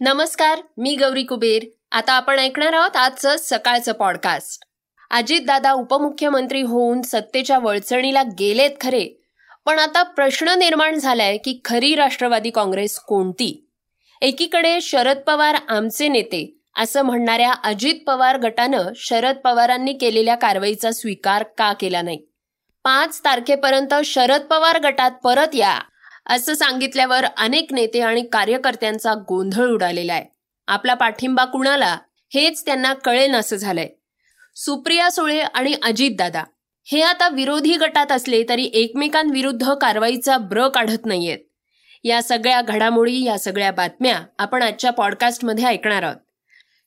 नमस्कार मी गौरी कुबेर. आता आपण ऐकणार आहोत आजचं सकाळचं पॉडकास्ट अजितदादा उपमुख्यमंत्री होऊन सत्तेच्या वळचणीला गेलेत खरे. पण आता प्रश्न निर्माण झालाय की खरी राष्ट्रवादी काँग्रेस कोणती? एकीकडे शरद पवार आमचे नेते असं म्हणणाऱ्या अजित पवार गटानं शरद पवारांनी केलेल्या कारवाईचा स्वीकार का केला नाही? पाच तारखेपर्यंत शरद पवार गटात परत या. असं सांगितल्यावर अनेक नेते आणि कार्यकर्त्यांचा गोंधळ उडालेला आहे. आपला पाठिंबा कुणाला हेच त्यांना कळेल असं झालंय. सुप्रिया सुळे आणि अजितदादा हे आता विरोधी गटात असले तरी एकमेकांविरुद्ध कारवाईचा ब्र काढत नाहीयेत. या सगळ्या घडामोडी या सगळ्या बातम्या आपण आजच्या पॉडकास्टमध्ये ऐकणार आहोत.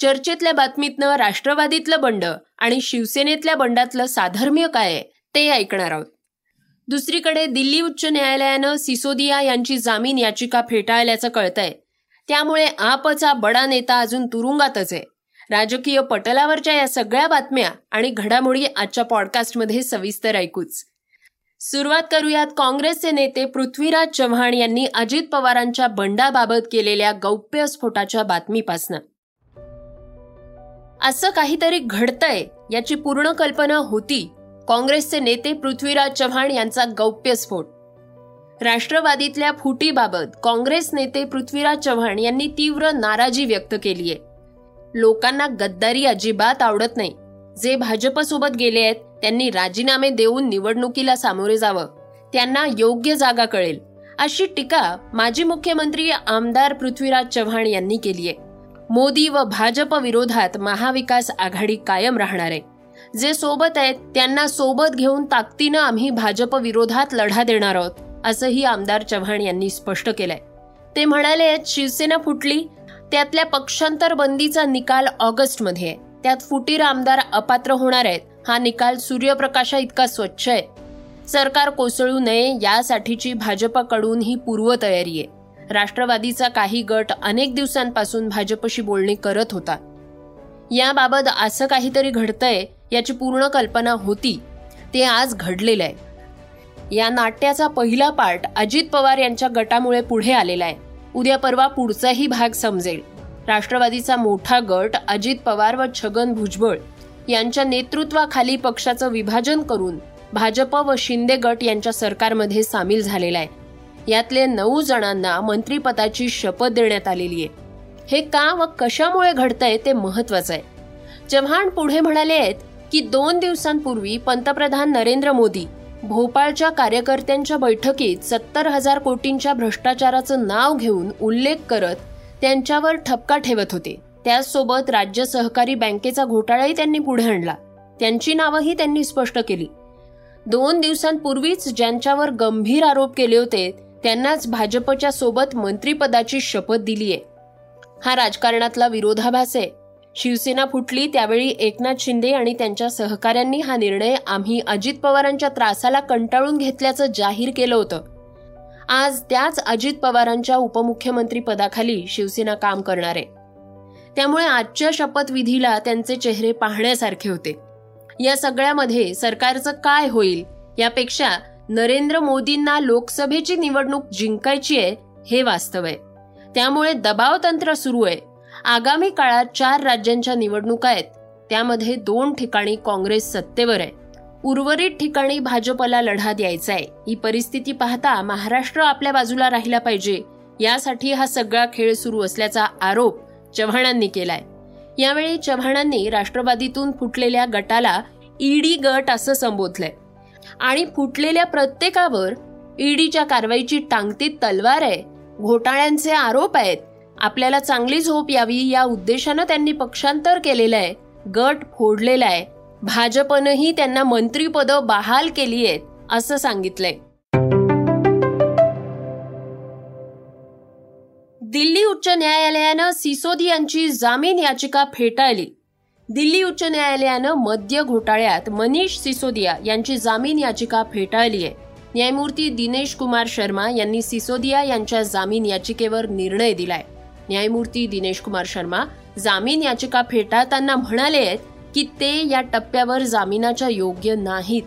चर्चेतल्या बातमीतनं राष्ट्रवादीतलं बंड आणि शिवसेनेतल्या बंडातलं साधर्म्य काय आहे ते ऐकणार आहोत. दुसरीकडे दिल्ली उच्च न्यायालयानं सिसोदिया यांची जामीन याचिका फेटाळल्याचं कळतंय. त्यामुळे आपचा बडा नेता अजून तुरुंगातच आहे. राजकीय पटलावरच्या या सगळ्या बातम्या आणि घडामोडी आजच्या पॉडकास्टमध्ये सविस्तर ऐकूच. सुरुवात करूयात काँग्रेसचे नेते पृथ्वीराज चव्हाण यांनी अजित पवारांच्या बंडाबाबत केलेल्या गौप्यस्फोटाच्या बातमीपासनं. असं काहीतरी घडतंय याची पूर्ण कल्पना होती काँग्रेसचे नेते पृथ्वीराज चव्हाण यांचा गौप्यस्फोट राष्ट्रवादीतल्या फुटीबाबत काँग्रेस नेते पृथ्वीराज चव्हाण यांनी तीव्र नाराजी व्यक्त केली आहे. लोकांना गद्दारी अजिबात आवडत नाही. जे भाजपसोबत गेले आहेत त्यांनी राजीनामे देऊन निवडणुकीला सामोरे जावं. त्यांना योग्य जागा कळेल. अशी टीका माजी मुख्यमंत्री आमदार पृथ्वीराज चव्हाण यांनी केली आहे. मोदी व भाजप विरोधात महाविकास आघाडी कायम राहणार आहे. जे सोबत आहेत त्यांना सोबत घेऊन ताकदीनं आम्ही भाजप विरोधात लढा देणार आहोत असंही आमदार चव्हाण यांनी स्पष्ट केलंय. ते म्हणाले शिवसेना फुटली त्यातल्या पक्षांतर बंदीचा निकाल ऑगस्टमध्ये आहे. त्यात फुटीर आमदार अपात्र होणार आहेत. हा निकाल सूर्यप्रकाशा इतका स्वच्छ आहे. सरकार कोसळू नये यासाठीची भाजपकडून ही पूर्वतयारी आहे. राष्ट्रवादीचा काही गट अनेक दिवसांपासून भाजपशी बोलणी करत होता. याबाबत असं काहीतरी घडतंय याची पूर्ण कल्पना होती. ते आज घडलेलं आहे. या नाट्याचा पहिला पार्ट अजित पवार यांच्या गटामुळे पुढे आलेला आहे. उद्या परवा पुढचाही भाग समजेल. राष्ट्रवादीचा मोठा गट अजित पवार व छगन भुजबळ यांच्या नेतृत्वाखाली पक्षाचं विभाजन करून भाजप व शिंदे गट यांच्या सरकारमध्ये सामील झालेला आहे. यातले नऊ जणांना मंत्रिपदाची शपथ देण्यात आलेली आहे. हे का व कशामुळे घडतंय ते महत्वाचं आहे. चव्हाण पुढे म्हणाले आहेत की दोन दिवसांपूर्वी पंतप्रधान नरेंद्र मोदी भोपाळच्या कार्यकर्त्यांच्या बैठकीत सत्तर हजार कोटींच्या भ्रष्टाचाराचं नाव घेऊन उल्लेख करत त्यांच्यावर ठपका ठेवत होते. त्याचसोबत राज्य सहकारी बँकेचा घोटाळाही त्यांनी पुढे आणला. त्यांची नावंही त्यांनी स्पष्ट केली. दोन दिवसांपूर्वीच ज्यांच्यावर गंभीर आरोप केले होते त्यांनाच भाजपच्या सोबत मंत्रिपदाची शपथ दिली आहे हा राजकारणातला विरोधाभास आहे. शिवसेना फुटली त्यावेळी एकनाथ शिंदे आणि त्यांच्या सहकाऱ्यांनी हा निर्णय आम्ही अजित पवारांच्या त्रासाला कंटाळून घेतल्याचं जाहीर केलं होतं. आज त्याच अजित पवारांच्या उपमुख्यमंत्री पदाखाली शिवसेना काम करणार. आहे त्यामुळे आजच्या शपथविधीला त्यांचे चेहरे पाहण्यासारखे होते. या सगळ्यामध्ये सरकारचं काय होईल यापेक्षा नरेंद्र मोदींना लोकसभेची निवडणूक जिंकायची आहे हे वास्तव आहे. त्यामुळे दबाव तंत्र सुरू आहे. आगामी काळात चार राज्यांच्या निवडणुका आहेत. त्यामध्ये दोन ठिकाणी काँग्रेस सत्तेवर आहे. उर्वरित ठिकाणी भाजपला लढा द्यायचा आहे. ही परिस्थिती पाहता महाराष्ट्र आपल्या बाजूला राहिला पाहिजे. यासाठी हा सगळा खेळ सुरू असल्याचा आरोप चव्हाणांनी केलाय. यावेळी चव्हाणांनी राष्ट्रवादीतून फुटलेल्या गटाला ईडी गट असं संबोधलंय. आणि फुटलेल्या प्रत्येकावर ईडीच्या कारवाईची टांगती तलवार आहे. घोटाळ्यांचे आरोप आहेत. आपल्याला चांगली झोप यावी या उद्देशानं त्यांनी पक्षांतर केलेलं आहे. गट फोडलेला आहे. भाजपनंही त्यांना मंत्रीपदं बहाल केली आहेत असं सांगितलंय. दिल्ली उच्च न्यायालयानं सिसोदी यांची जामीन याचिका फेटाळली. दिल्ली उच्च न्यायालयानं मद्य घोटाळ्यात मनीष सिसोदिया यांची जामीन याचिका फेटाळली आहे. न्यायमूर्ती दिनेश कुमार शर्मा यांनी सिसोदिया यांच्या जामीन याचिकेवर निर्णय दिलाय. न्यायमूर्ती दिनेश कुमार शर्मा जामीन याचिका फेटाळताना म्हणाले आहेत की ते या टप्प्यावर जामिनाच्या योग्य नाहीत.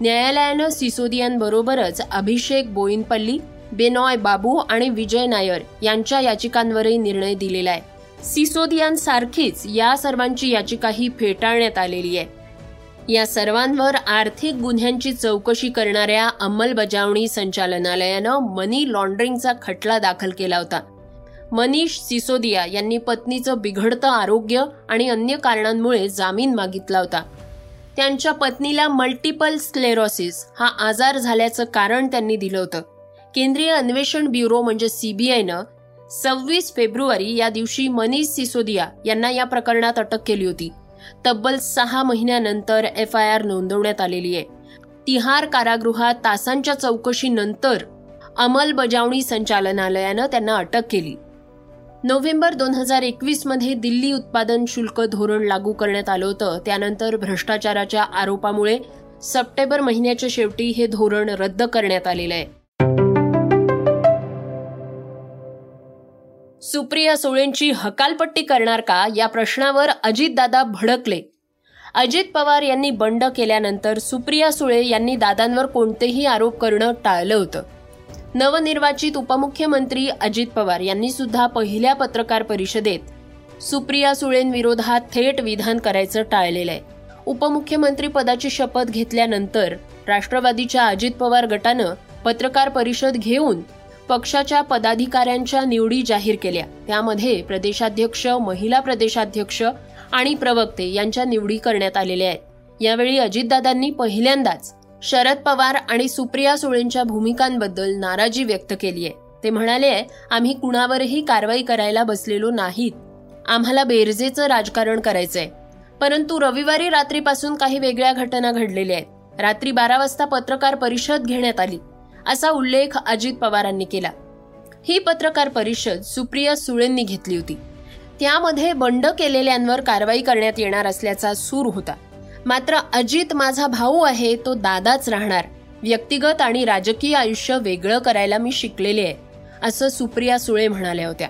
न्यायालयानं सिसोदियांबरोबरच अभिषेक बोईनपल्ली बेनॉय बाबू आणि विजय नायर यांच्या याचिकांवरही निर्णय दिलेला आहे. सिसोदियांसारखीच या सर्वांची याचिकाही फेटाळण्यात आलेली आहे. या सर्वांवर आर्थिक गुन्ह्यांची चौकशी करणाऱ्या अंमलबजावणी संचालनालयानं मनी लॉन्ड्रिंगचा खटला दाखल केला होता. मनीष सिसोदिया यांनी पत्नीचं बिघडतं आरोग्य आणि अन्य कारणांमुळे जामीन मागितला होता. त्यांच्या पत्नीला मल्टिपल स्लेरॉसिस हा आजार झाल्याचं कारण त्यांनी दिलं होतं. केंद्रीय अन्वेषण ब्युरो म्हणजे सीबीआयनं सव्वीस फेब्रुवारी या दिवशी मनीष सिसोदिया यांना या प्रकरणात अटक केली होती. तब्बल सहा महिन्यानंतर एफ आय आर नोंदवण्यात आलेली आहे. तिहार कारागृहात तासांच्या चौकशीनंतर अंमलबजावणी संचालनालयानं त्यांना अटक केली. नोव्हेंबर दोन हजार एकवीसमध्ये दिल्ली उत्पादन शुल्क धोरण लागू करण्यात आलं होतं. त्यानंतर भ्रष्टाचाराच्या आरोपामुळे सप्टेंबर महिन्याच्या शेवटी हे धोरण रद्द करण्यात आलेलं आहे. सुप्रिया सुळेंची हकालपट्टी करणार का? या प्रश्नावर अजितदादा भडकले. अजित पवार यांनी बंड केल्यानंतर सुप्रिया सुळे यांनी दादांवर कोणतेही आरोप करणं टाळलं होतं. नवनिर्वाचित उपमुख्यमंत्री अजित पवार यांनी सुद्धा पहिल्या पत्रकार परिषदेत सुप्रिया सुळेंविरोधात थेट विधान करायचं टाळलेलं आहे. उपमुख्यमंत्री पदाची शपथ घेतल्यानंतर राष्ट्रवादीच्या अजित पवार गटानं पत्रकार परिषद घेऊन पक्षाच्या पदाधिकाऱ्यांच्या निवडी जाहीर केल्या. त्यामध्ये प्रदेशाध्यक्ष महिला प्रदेशाध्यक्ष आणि प्रवक्ते यांच्या निवडी करण्यात आलेल्या आहेत. यावेळी अजितदादांनी पहिल्यांदाच शरद पवार आणि सुप्रिया सुळेंच्या भूमिकांबद्दल नाराजी व्यक्त केली आहे ते म्हणाले आम्ही कुणावरही कारवाई करायला बसलेलो नाहीत. आम्हाला बेरजेचं राजकारण करायचंय. परंतु रविवारी रात्रीपासून काही वेगळ्या घटना घडलेल्या आहेत. रात्री बारा वाजता पत्रकार परिषद घेण्यात आली. असा उल्लेख अजित पवारांनी केला. ही पत्रकार परिषद सुप्रिया सुळेंनी घेतली होती. त्यामध्ये बंड केलेल्यांवर कारवाई करण्यात येणार असल्याचा सूर होता. मात्र अजित माझा भाऊ आहे तो दादाच राहणार. व्यक्तिगत आणि राजकीय आयुष्य वेगळं करायला मी शिकलेले आहे असं सुप्रिया सुळे म्हणाल्या होत्या.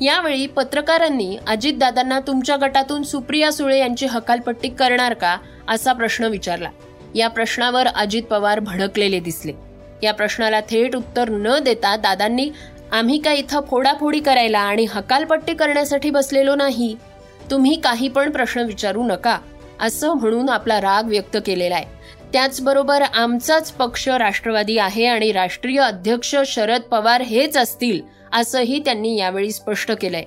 यावेळी पत्रकारांनी अजितदादांना तुमच्या गटातून सुप्रिया सुळे यांची हकालपट्टी करणार का? असा प्रश्न विचारला. या प्रश्नावर अजित पवार भडकलेले दिसले. या प्रश्नाला थेट उत्तर न देता दादांनी आम्ही काय इथं फोडाफोडी करायला आणि हकालपट्टी करण्यासाठी बसलेलो नाही? तुम्ही काही पण प्रश्न विचारू नका. असं म्हणून आपला राग व्यक्त केलेला आहे. त्याचबरोबर आमचाच पक्ष राष्ट्रवादी आहे आणि राष्ट्रीय अध्यक्ष शरद पवार हेच असतील असंही त्यांनी यावेळी स्पष्ट केलंय.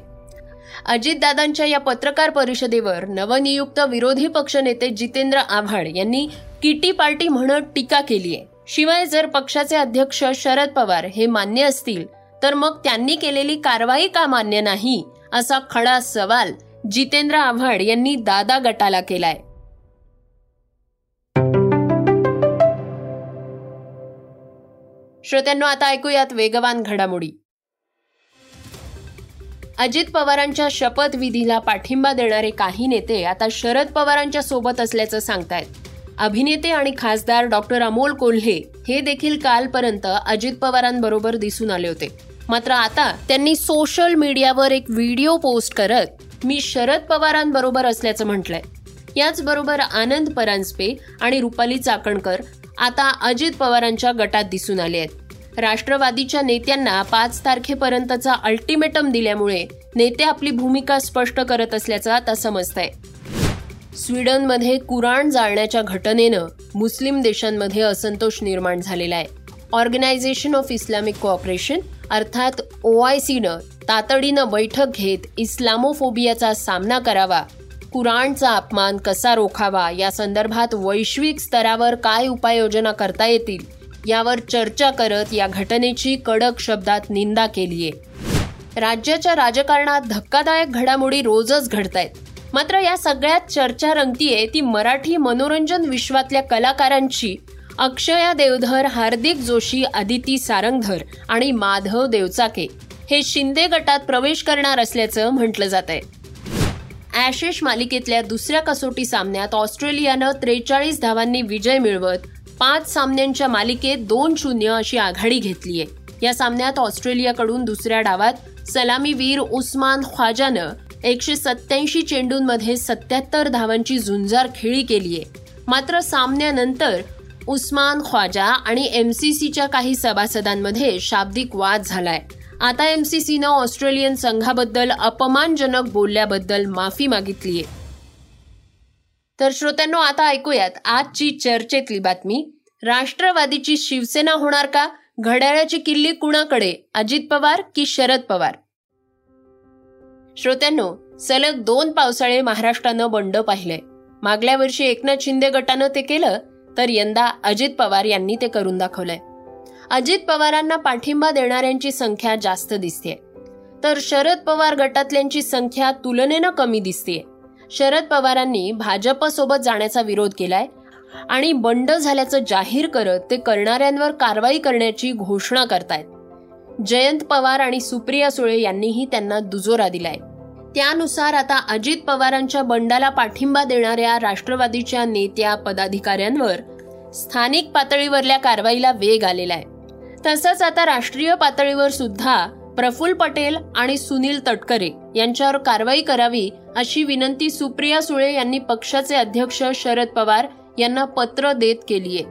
अजितदादांच्या या पत्रकार परिषदेवर नवनियुक्त विरोधी पक्षनेते जितेंद्र आव्हाड यांनी किटी पार्टी म्हणत टीका केली आहे. शिवाय जर पक्षाचे अध्यक्ष शरद पवार हे मान्य असतील तर मग त्यांनी केलेली कारवाई का मान्य नाही असा खडा सवाल जितेंद्र आव्हाड यांनी दादा गटाला केलाय. श्रोत्यांनो आता ऐकूयात वेगवान घडामोडी. अजित पवारांच्या शपथविधीला पाठिंबा देणारे काही नेते आता शरद पवारांच्या सोबत असल्याचं सांगतायत. अभिनेते आणि खासदार डॉक्टर अमोल कोल्हे हे देखील कालपर्यंत अजित पवारांबरोबर दिसून आले होते. मात्र आता त्यांनी सोशल मीडियावर एक व्हिडिओ पोस्ट करत मी शरद पवारांबरोबर असल्याचं म्हटलंय. याचबरोबर आनंद परांजपे आणि रुपाली चाकणकर आता अजित पवारांच्या गटात दिसून आले आहेत. राष्ट्रवादीच्या नेत्यांना पाच तारखेपर्यंतचा अल्टिमेटम दिल्यामुळे नेते आपली भूमिका स्पष्ट करत असल्याचं आता समजतंय. स्वीडनमध्ये कुराण जाळण्याच्या घटनेनं मुस्लिम देशांमध्ये असंतोष निर्माण झालेला आहे. ऑर्गनायझेशन ऑफ इस्लामिक कोऑपरेशन अर्थात ओ आय सीनं तातडीनं बैठक घेत इस्लामोफोबियाचा सामना करावा. कुराणचा अपमान कसा रोखावा या संदर्भात वैश्विक स्तरावर काय उपाययोजना करता येतील यावर चर्चा करत या घटनेची कडक शब्दात निंदा केली आहे. राज्याच्या राजकारणात धक्कादायक घडामोडी रोजच घडतायत. मात्र या सगळ्यात चर्चा रंगतीये ती मराठी मनोरंजन विश्वातल्या कलाकारांची. अक्षया देवधर हार्दिक जोशी आदिती सारंगधर आणि माधव देवचाके हे शिंदे गटात प्रवेश करणार असल्याचं म्हटलं जात आहे ॲशेष मालिकेतल्या दुसऱ्या कसोटी सामन्यात ऑस्ट्रेलियानं त्रेचाळीस धावांनी विजय मिळवत पाच सामन्यांच्या मालिकेत दोन शून्य अशी आघाडी घेतलीय. या सामन्यात ऑस्ट्रेलियाकडून दुसऱ्या डावात सलामीवीर उस्मान ख्वाजानं एकशे सत्याऐंशी चेंडूंमध्ये सत्याहत्तर धावांची झुंजार खेळी केलीय. मात्र सामन्यानंतर उस्मान ख्वाजा आणि एम सी सीच्या काही सभासदांमध्ये शाब्दिक वाद झालाय. आता एमसीसीनं ऑस्ट्रेलियन संघाबद्दल अपमानजनक बोलल्याबद्दल माफी मागितलीय. तर श्रोत्यांनो आता ऐकूयात आजची चर्चेतली बातमी. राष्ट्रवादीची शिवसेना होणार का? घड्याळाची किल्ली कुणाकडे? अजित पवार की शरद पवार? श्रोत्यांनो सलग दोन पावसाळे महाराष्ट्रानं बंड पाहिलंय. मागल्या वर्षी एकनाथ शिंदे गटानं ते केलं तर यंदा अजित पवार यांनी ते करून दाखवलंय. अजित पवारांना पाठिंबा देणाऱ्यांची संख्या जास्त दिसते तर शरद पवार गटातल्यांची संख्या तुलनेनं कमी दिसते शरद पवारांनी भाजपसोबत जाण्याचा विरोध केलाय आणि बंड झाल्याचं जाहीर करत ते करणाऱ्यांवर कारवाई करण्याची घोषणा करतायत. जयंत पवार आणि सुप्रिया सुळे यांनीही त्यांना दुजोरा दिलाय. त्यानुसार आता अजित पवारांच्या बंडाला पाठिंबा देणाऱ्या राष्ट्रवादीच्या नेत्या पदाधिकाऱ्यांवर स्थानिक पातळीवरल्या कारवाईला वेग आलेला आहे. तसंच आता राष्ट्रीय पातळीवर सुद्धा प्रफुल्ल पटेल आणि सुनील तटकरे यांच्यावर कारवाई करावी अशी विनंती सुप्रिया सुळे यांनी पक्षाचे अध्यक्ष शरद पवार यांना पत्र देत केलीय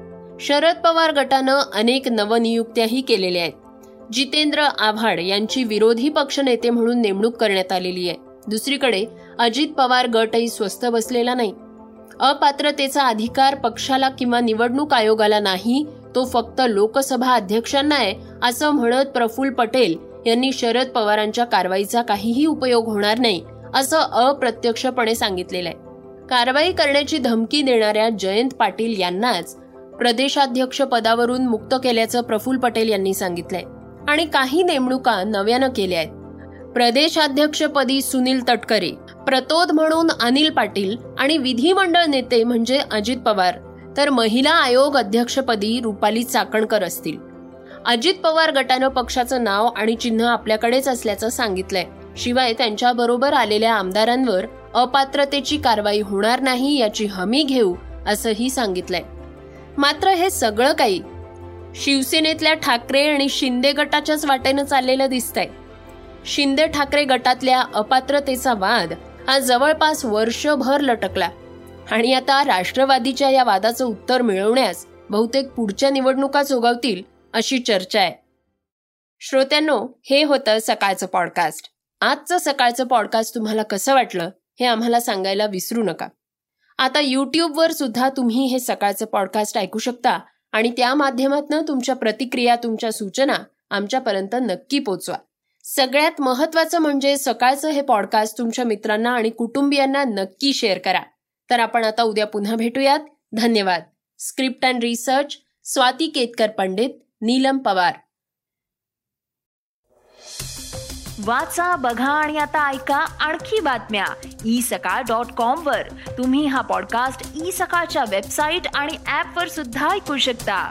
शरद पवार गटानं अनेक नवनियुक्त्याही केलेल्या आहेत. जितेंद्र आव्हाड यांची विरोधी पक्षनेते म्हणून नेमणूक करण्यात आलेली आहे. दुसरीकडे अजित पवार गटही स्वस्त बसलेला नाही. अपात्रतेचा अधिकार पक्षाला किंवा निवडणूक आयोगाला नाही तो फक्त लोकसभा अध्यक्षांना आहे असं म्हणत प्रफुल्ल पटेल यांनी शरद पवारांच्या कारवाईचा काहीही उपयोग होणार नाही असं अप्रत्यक्षपणे सांगितलेलं आहे. कारवाई करण्याची धमकी देणाऱ्या जयंत पाटील यांनाच प्रदेशाध्यक्ष पदावरून मुक्त केल्याचं प्रफुल्ल पटेल यांनी सांगितलंय. आणि काही नेमणुका नव्यानं केल्या आहेत. प्रदेशाध्यक्षपदी सुनील तटकरे प्रतोद म्हणून अनिल पाटील आणि विधिमंडळ नेते म्हणजे अजित पवार. तर महिला आयोग अध्यक्षपदी रुपाली चाकणकर असतील. अजित पवार गटानं पक्षाचं नाव आणि चिन्ह आपल्याकडेच असल्याचं सांगितलंय. शिवाय त्यांच्याबरोबर आलेल्या आमदारांवर अपात्रतेची कारवाई होणार नाही याची हमी घेऊ असंही सांगितलंय. मात्र हे सगळं काही शिवसेनेतल्या ठाकरे आणि शिंदे गटाच्याच वाटेनं चाललेलं दिसतंय. शिंदे ठाकरे गटातल्या अपात्रतेचा वाद हा जवळपास वर्षभर लटकला. आणि आता राष्ट्रवादीच्या या वादाचं उत्तर मिळवण्यास बहुतेक पुढच्या निवडणुका जोगावतील अशी चर्चा आहे. श्रोत्यांनो हे होतं सकाळचं पॉडकास्ट आजचं सकाळचं पॉडकास्ट तुम्हाला कसं वाटलं हे आम्हाला सांगायला विसरू नका. आता युट्यूबवर सुद्धा तुम्ही हे सकाळचं पॉडकास्ट ऐकू शकता आणि त्या माध्यमातून तुमच्या प्रतिक्रिया तुमच्या सूचना आमच्यापर्यंत नक्की पोचवा. सगळ्यात महत्वाचं म्हणजे सकाळचं हे पॉडकास्ट तुमच्या मित्रांना आणि कुटुंबियांना नक्की शेअर करा. तर आपण आता उद्या पुन्हा भेटूयात. धन्यवाद. Script and research Swati Ketkar Pandit Neelam Pawar. वाचा बघा आणि आता ऐका आणखी बातम्या. ई सकाळ डॉट कॉम वर. तुम्ही हा पॉडकास्ट ई सकाळच्या वेबसाईट आणि ऍप वर सुद्धा ऐकू शकता.